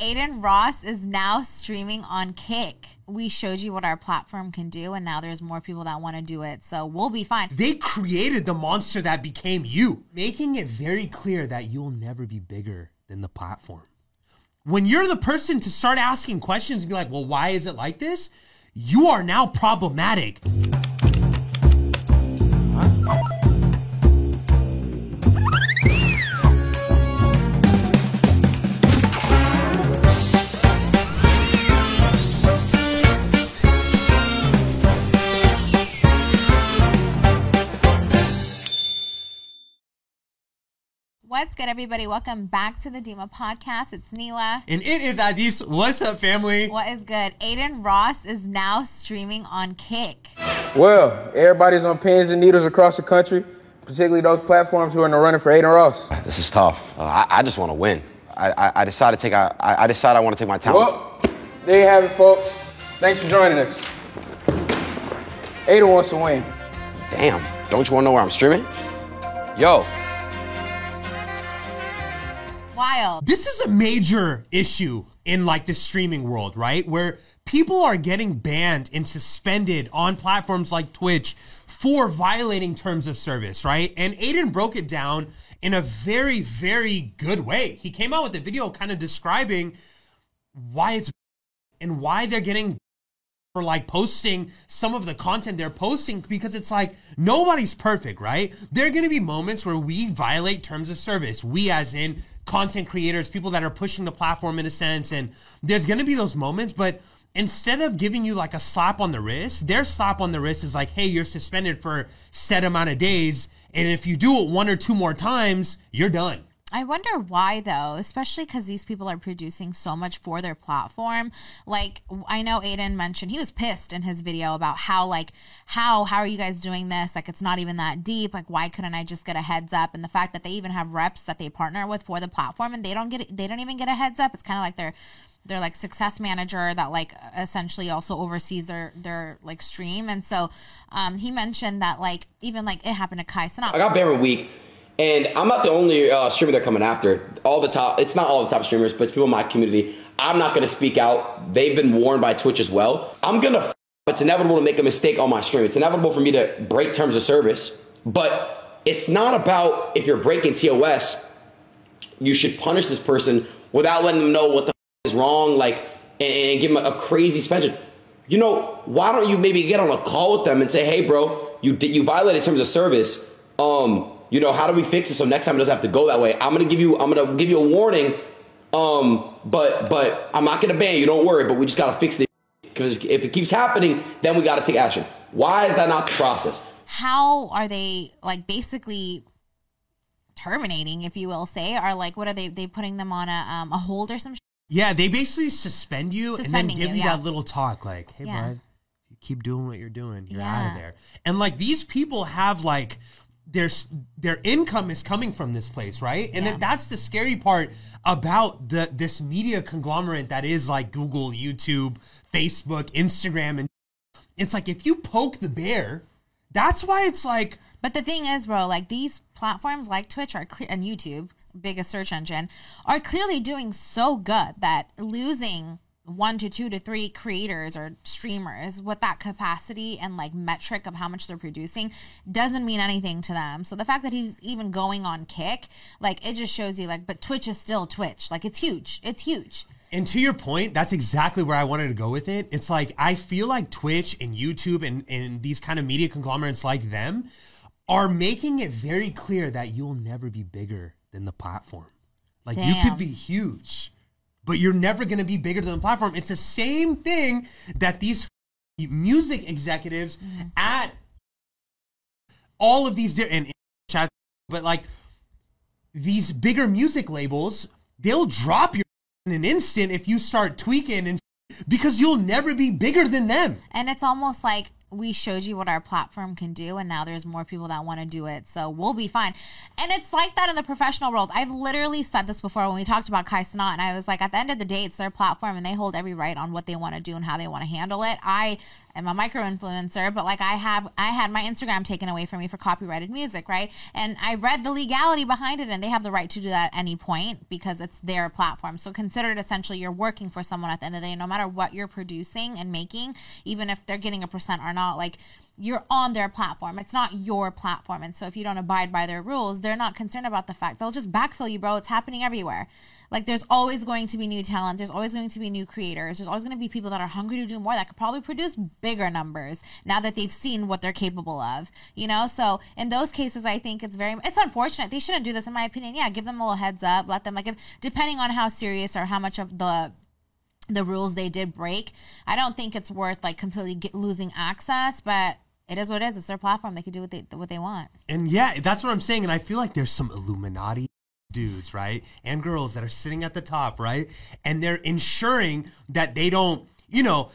Adin Ross is now streaming on Kick. We showed you what our platform can do, and now there's more people that want to do it. So we'll be fine. They created the monster that became you, making it very clear that you'll never be bigger than the platform. When you're the person to start asking questions and be like, well, why is it like this? You are now problematic. What's good, everybody? Welcome back to the Dimah podcast. It's Neela. And it is Adis. What's up, family? What is good? Adin Ross is now streaming on Kick. Well, everybody's on pins and needles across the country, particularly those platforms who are in the running for Adin Ross. This is tough. Uh, I, I just want to win. I, I, I decided to take. I, I decided I want to take my talents. Well, there you have it, folks. Thanks for joining us. Adin wants to win. Damn. Don't you want to know where I'm streaming? Yo, Wild. This is a major issue in like the streaming world, right? Where people are getting banned and suspended on platforms like Twitch for violating terms of service, right? And Adin broke it down in a very, very good way. He came out with a video kind of describing why it's and why they're getting for like posting some of the content they're posting because it's like nobody's perfect, right? There are going to be moments where we violate terms of service. We, as in content creators, people that are pushing the platform in a sense, and there's going to be those moments, but instead of giving you like a slap on the wrist, their slap on the wrist is like, hey, you're suspended for set amount of days. And if you do it one or two more times, you're done. I wonder why though, especially because these people are producing so much for their platform. Like I know Adin mentioned he was pissed in his video about how like how how are you guys doing this? Like it's not even that deep. Like why couldn't I just get a heads up? And the fact that they even have reps that they partner with for the platform and they don't get they don't even get a heads up. It's kind of like they're they're like success manager that like essentially also oversees their their like stream. And so um he mentioned that like even like it happened to Kai Cenat. I got Barry Week, and I'm not the only uh, streamer they're coming after. All the top, it's not all the top streamers, but it's people in my community. I'm not going to speak out. They've been warned by Twitch as well. I'm going to. F- it's inevitable to make a mistake on my stream. It's inevitable for me to break terms of service, but it's not about if you're breaking TOS. You should punish this person without letting them know what the f- is wrong, like, and, and give them a, a crazy suspension. You know, why don't you maybe get on a call with them and say, "Hey, bro, you you violated terms of service. Um, you know, how do we fix it so next time it doesn't have to go that way? I'm gonna give you, I'm gonna give you a warning. Um, but but I'm not gonna ban you. Don't worry. But we just gotta fix it because if it keeps happening, then we gotta take action. Why is that not the process? how are they like basically terminating, if you will say, or like what are they they putting them on a um, a hold or some? Sh- Yeah, they basically suspend you and then give you, you, yeah. that little talk like, hey, Yeah. bud, you keep doing what you're doing. You're out of there. And like these people have like their their income is coming from this place, right? And Yeah. then that's the scary part about the this media conglomerate that is like Google, YouTube, Facebook, Instagram, and it's like if you poke the bear, that's why it's like but the thing is, bro, like these platforms like Twitch are clear and YouTube, biggest search engine, are clearly doing so good that losing one to two to three creators or streamers with that capacity and like metric of how much they're producing doesn't mean anything to them. So the fact that he's even going on kick, like it just shows you like, but Twitch is still Twitch. Like it's huge. It's huge. And to your point, that's exactly where I wanted to go with it. It's like I feel like Twitch and YouTube and, and these kind of media conglomerates like them are making it very clear that you'll never be bigger than the platform. Like you could be huge, but you're never going to be bigger than the platform. It's the same thing that these music executives mm-hmm. at all of these and chat, but like these bigger music labels, they'll drop you in an instant if you start tweaking and because you'll never be bigger than them. And it's almost like we showed you what our platform can do and now there's more people that want to do it so we'll be fine. And it's like that in the professional world. I've literally said this before when we talked about kai Cenat, and i was like at the end of the day it's their platform and they hold every right on what they want to do and how they want to handle it. I am a micro influencer but like i have i had my instagram taken away from me for copyrighted music right? And i read the legality behind it and they have the right to do that at any point because it's their platform. So consider it essentially you're working for someone at the end of the day no matter what you're producing and making even if they're getting a percent or not like you're on their platform. It's not your platform. And so if you don't abide by their rules they're not concerned about the fact. They'll just backfill you bro. It's happening everywhere. Like there's always going to be new talent. There's always going to be new creators. There's always going to be people that are hungry to do more that could probably produce bigger numbers now that they've seen what they're capable of you know? So in those cases i think it's very it's unfortunate. They shouldn't do this in my opinion. Yeah give them a little heads up. Let them like if depending on how serious or how much of the the rules they did break. I don't think it's worth like completely get, losing access, but it is what it is. It's their platform. They can do what they what they want. And yeah, that's what I'm saying. And I feel like there's some Illuminati dudes, right? And girls that are sitting at the top, right? And they're ensuring that they don't, you know,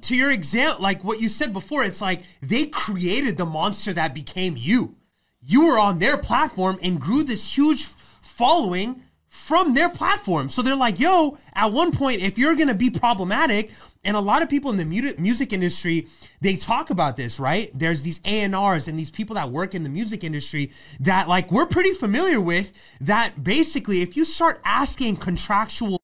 to your example, like what you said before, it's like they created the monster that became you. You were on their platform and grew this huge following from their platform. So they're like, yo, at one point, if you're to be problematic, and a lot of people in the music industry, they talk about this, right? There's these A&Rs and these people that work in the music industry that like we're pretty familiar with that basically if you start asking contractual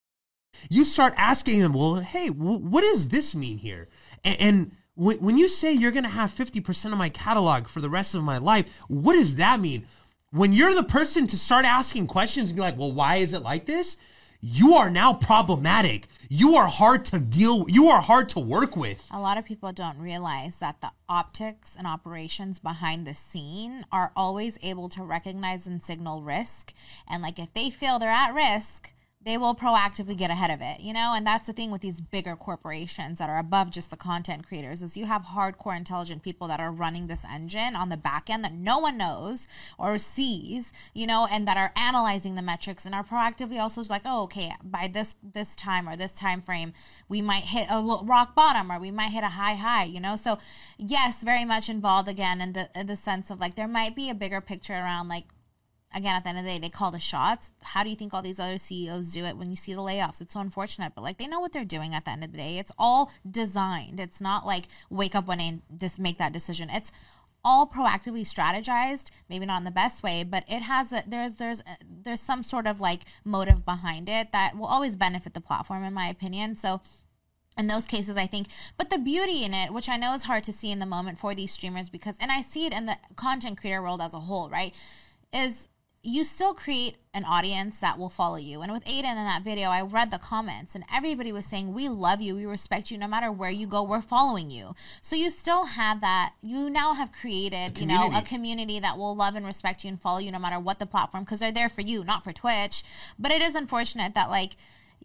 you start asking them, well, hey, w- what does this mean here? And, and when, when you say you're going to have 50% of my catalog for the rest of my life, what does that mean? when you're the person to start asking questions and be like, well, why is it like this? You are now problematic. You are hard to deal. You are hard to work with. A lot of people don't realize that the optics and operations behind the scene are always able to recognize and signal risk. And like if they feel they're at risk, they will proactively get ahead of it, you know? And that's the thing with these bigger corporations that are above just the content creators is you have hardcore intelligent people that are running this engine on the back end that no one knows or sees, you know, and that are analyzing the metrics and are proactively also like, "Oh, okay, by this this time or this time frame, we might hit a rock bottom or we might hit a high high," you know? So, yes, very much involved again in the in the sense of like there might be a bigger picture around like again, at the end of the day, they call the shots. How do you think all these other CEOs do it when you see the layoffs? It's so unfortunate, but like they know what they're doing at the end of the day. It's all designed. It's not like wake up one day and just make that decision. It's all proactively strategized maybe not in the best way but it has a there's there's uh, there's some sort of like motive behind it that will always benefit the platform in my opinion so in those cases i think but the beauty in it which i know is hard to see in the moment for these streamers because and i see it in the content creator world as a whole right is you still create an audience that will follow you. And with Adin in that video, I read the comments and everybody was saying, We love you, we respect you, no matter where you go, we're following you. So you still have that, you now have created, you know, a community that will love and respect you and follow you no matter what the platform, because they're there for you, not for Twitch. But it is unfortunate that like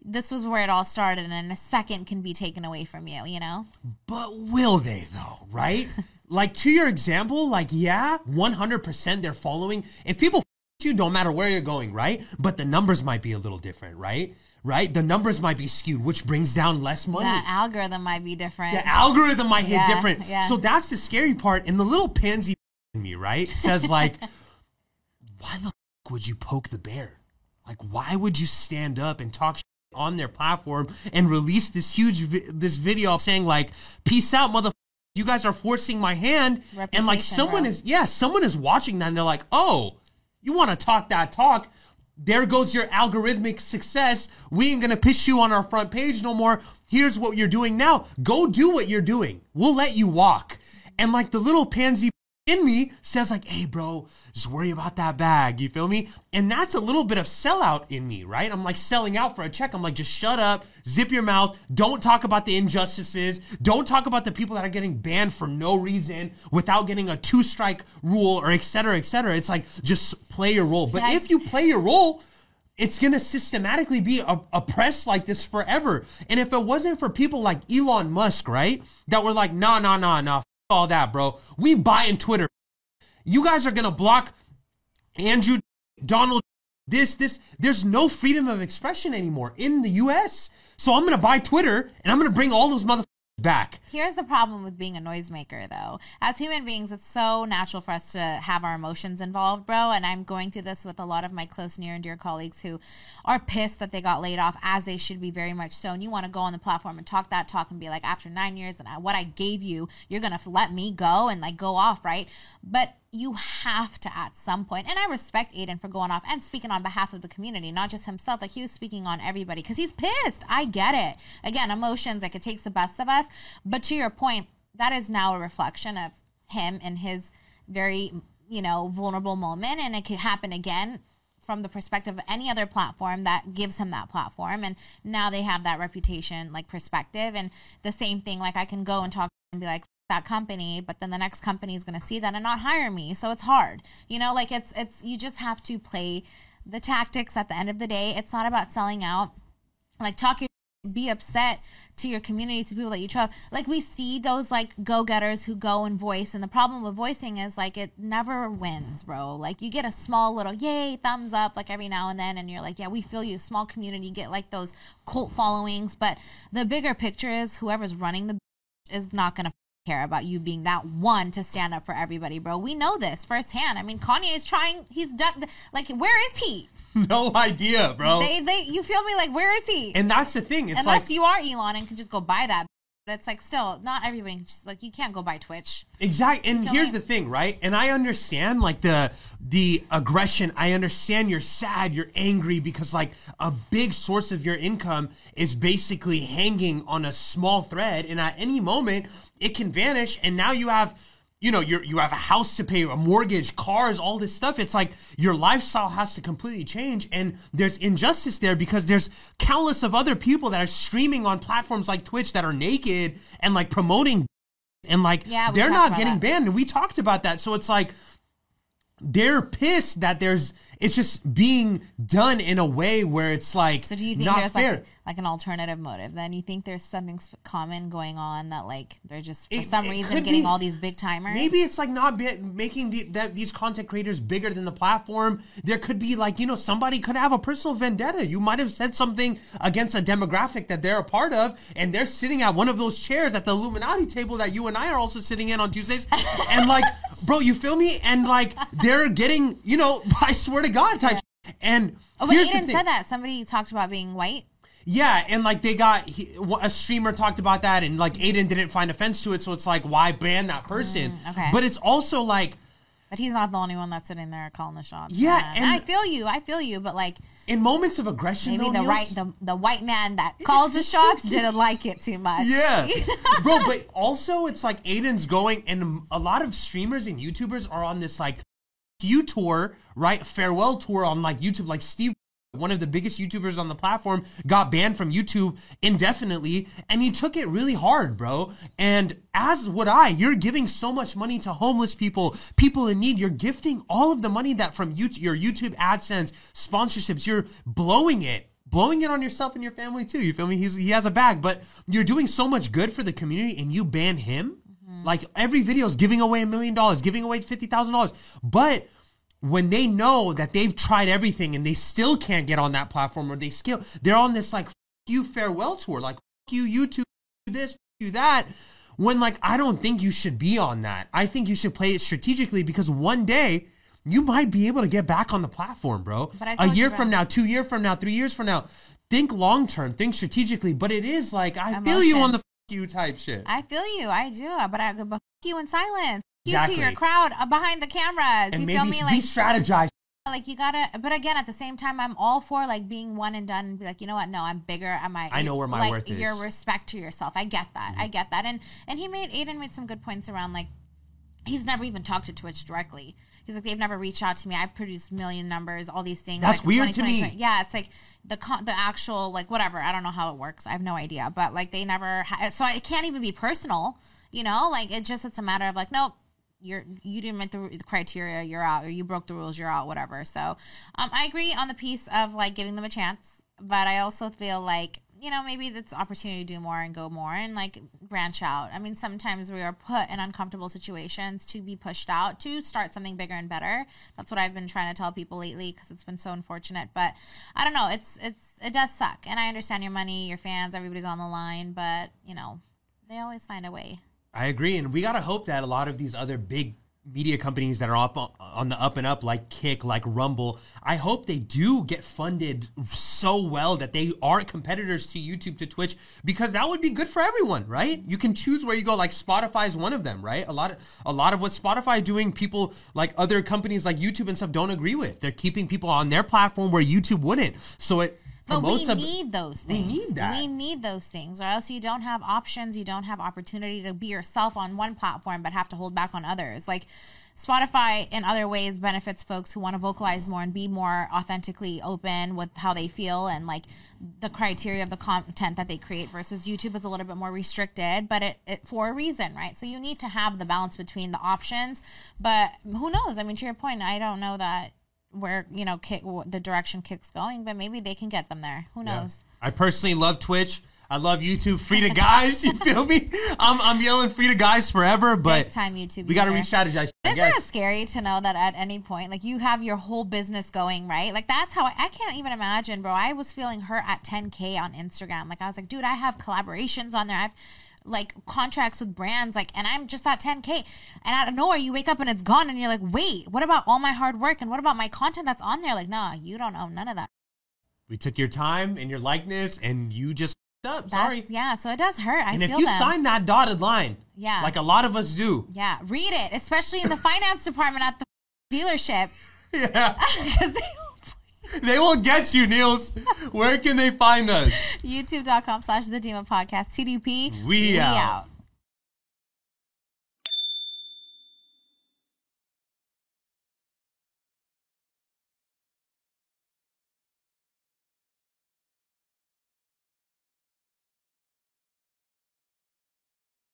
this was where it all started and a second can be taken away from you, you know? But will they though, right? like to your example, like yeah, 100% they're following. If people you don't matter where you're going, right? But the numbers might be a little different, right? Right? The numbers might be skewed, which brings down less money. That algorithm might be different. The algorithm might hit yeah, different. Yeah. So that's the scary part. And the little pansy in me, right, says like, why the f- would you poke the bear? Like, why would you stand up and talk on their platform and release this huge vi- this video saying like, peace out, mother. You guys are forcing my hand, Reputation, and like someone bro. is, yeah, someone is watching that, and they're like, "Oh, you want to talk that talk? There goes your algorithmic success. We ain't gonna piss you on our front page no more. Here's what you're doing now. Go do what you're doing. We'll let you walk. And like the little pansy in me says like, hey bro, just worry about that bag. You feel me? And that's a little bit of sellout in me, right? I'm like selling out for a check. I'm like, just shut up, zip your mouth. Don't talk about the injustices. Don't talk about the people that are getting banned for no reason without getting a two strike rule or et cetera, et cetera. It's like just play your role. But if you play your role, it's going to systematically be a, oppressed like this forever. And if it wasn't for people like Elon Musk, right, that were like, nah, nah, nah, nah, all that, bro. We buy in Twitter. You guys are gonna block Andrew, Donald, this, this. There's no freedom of expression anymore in the U.S. So I'm gonna buy Twitter and I'm gonna bring all those mother back. Here's the problem with being a noisemaker, though. As human beings, it's so natural for us to have our emotions involved, bro. And I'm going through this with a lot of my close, near, and dear colleagues who are pissed that they got laid off, as they should be very much so. And you want to go on the platform and talk that talk and be like, after nine years and I, what I gave you, you're going to let me go and like go off, right? But you have to at some point and i respect adin for going off and speaking on behalf of the community not just himself like he was speaking on everybody because he's pissed. I get it. Again emotions like it takes the best of us. But to your point that is now a reflection of him and his very you know vulnerable moment and it could happen again from the perspective of any other platform that gives him that platform and now they have that reputation like perspective and the same thing like i can go and talk and be like that company but then the next company is going to see that and not hire me so it's hard. You know like it's it's you just have to play the tactics at the end of the day. It's not about selling out. Like talking be upset to your community to people that you trust. Like we see those like go-getters who go and voice and the problem with voicing is like it never wins bro. Like you get a small little yay thumbs up like every now and then and you're like yeah we feel you. Small community get like those cult followings but the bigger picture is whoever's running the is not gonna care about you being that one to stand up for everybody, bro. We know this firsthand. I mean, Kanye is trying. He's done. Like, where is he? No idea, bro. They, they. You feel me? Like, where is he? and that's the thing. It's Unless like you are Elon and can just go buy that. But it's like still not everybody. Just like you can't go buy Twitch. Exactly. And here's the thing, right? And I understand like the the aggression. I understand you're sad, you're angry because like a big source of your income is basically hanging on a small thread and at any moment it can vanish and now you have you know, you you have a house to pay, a mortgage, cars, all this stuff. It's like your lifestyle has to completely change, and there's injustice there because there's countless of other people that are streaming on platforms like Twitch that are naked and like promoting and like Yeah, they're not getting that. banned and we talked about that so it's like they're pissed that there's it's just being done in a way where it's like So do you think not fair like like an alternative motive? Then you think there's something common going on that like they're just for It- some it reason getting be- all these big timers. Maybe it's like not be, making the, that these content creators bigger than the platform. There could be like you know somebody could have a personal vendetta. You might have said something against a demographic that they're a part of, and they're sitting at one of those chairs at the Illuminati table that you and I are also sitting in on Tuesdays, and like, bro, you feel me? And like they're getting you know, I swear to God, type. And Oh, but Adin said that somebody talked about being white. Yeah, and like they got he, a streamer talked about that, and like Adin didn't find offense to it, so it's like why ban that person? Mm, okay. But it's also like But he's not the only one that's sitting there calling the shots. Yeah, man. and- I feel you. I feel you. But like in moments of aggression, maybe though, the right the, the white man that calls the shots didn't like it too much. Yeah, bro. But also, it's like Adin's going, and a lot of streamers and YouTubers are on this like you tour, right? Farewell tour on like YouTube. Like Steve, one of the biggest YouTubers on the platform, got banned from YouTube indefinitely, and he took it really hard, bro. And as would I. You're giving so much money to homeless people, people in need. You're gifting all of the money that from YouTube, your YouTube AdSense sponsorships. You're blowing it blowing it on yourself and your family too. You feel me? He's he has a bag, but you're doing so much good for the community, and you ban him. Mm-hmm. Like every video is giving away a million dollars, giving away fifty thousand dollars, but when they know that they've tried everything and they still can't get on that platform or they skill, they're on this like "F- you farewell tour, like "F- you YouTube this, you that. When like I don't think you should be on that. I think you should play it strategically because one day you might be able to get back on the platform, bro. But I a year from now, two year from now, three years from now, think long term, think strategically. But it is like I feel you on the Emotions. you type shit. I feel you. I do. But I but you in silence. You Exactly. to your crowd uh, behind the cameras. and you maybe feel me? Like strategize. like you gotta but again at the same time i'm all for like being one and done and be like you know what? No i'm bigger. Am i I know where my like, worth is. your respect to yourself. I get that. I get that. And and he made adin made some good points around like he's never even talked to twitch directly. He's like they've never reached out to me. I produced million numbers all these things That's like, weird to me. yeah it's like the con- the actual like whatever. I don't know how it works. I have no idea. But like they never ha- so it can't even be personal you know? Like it just it's a matter of like nope you're you didn't meet the, the criteria you're out or you broke the rules you're out whatever. So um, i agree on the piece of like giving them a chance but i also feel like you know maybe it's opportunity to do more and go more and like branch out. I mean sometimes we are put in uncomfortable situations to be pushed out to start something bigger and better. That's what i've been trying to tell people lately because it's been so unfortunate but i don't know it's it's it does suck and i understand your money your fans everybody's on the line but you know They always find a way. I agree, and we gotta hope that a lot of these other big media companies that are up uh, on the up and up, like Kick, like Rumble, I hope they do get funded so well that they aren't competitors to YouTube, to Twitch, because that would be good for everyone, right? You can choose where you go. Like Spotify is one of them, right? A lot of a lot of what Spotify doing, people like other companies like YouTube and stuff don't agree with. They're keeping people on their platform where YouTube wouldn't. So it But we a- need those things. need that. We need those things, or else you don't have options. You don't have opportunity to be yourself on one platform, but have to hold back on others. Like Spotify, in other ways, benefits folks who want to vocalize more and be more authentically open with how they feel and like the criteria of the content that they create. Versus YouTube is a little bit more restricted, but it, it for a reason, right? So you need to have the balance between the options. But who knows? I mean, to your point, I don't know that where you know kick the direction kick's going but maybe they can get them there who knows I personally love Twitch. I love YouTube. Free to guys. You feel me? I'm, I'm yelling free to guys forever, but Big time youtube we got to re-strategize. Isn't guess. scary to know that at any point like you have your whole business going right like that's how I, I can't even imagine bro i was feeling hurt at 10k on instagram like i was like dude i have collaborations on there i've like contracts with brands like and i'm just at 10k and out of nowhere you wake up and it's gone and you're like wait what about all my hard work and what about my content that's on there like nah you don't own none of that We took your time and your likeness, and you just up. that's Sorry. yeah so it does hurt i And if you them. sign that dotted line, Yeah. like a lot of us do, Yeah, read it, especially in the finance department at the dealership. yeah, they- they will get you, Niels. Where can they find us? YouTube.com slash the Dimah podcast. TDP. We out. out.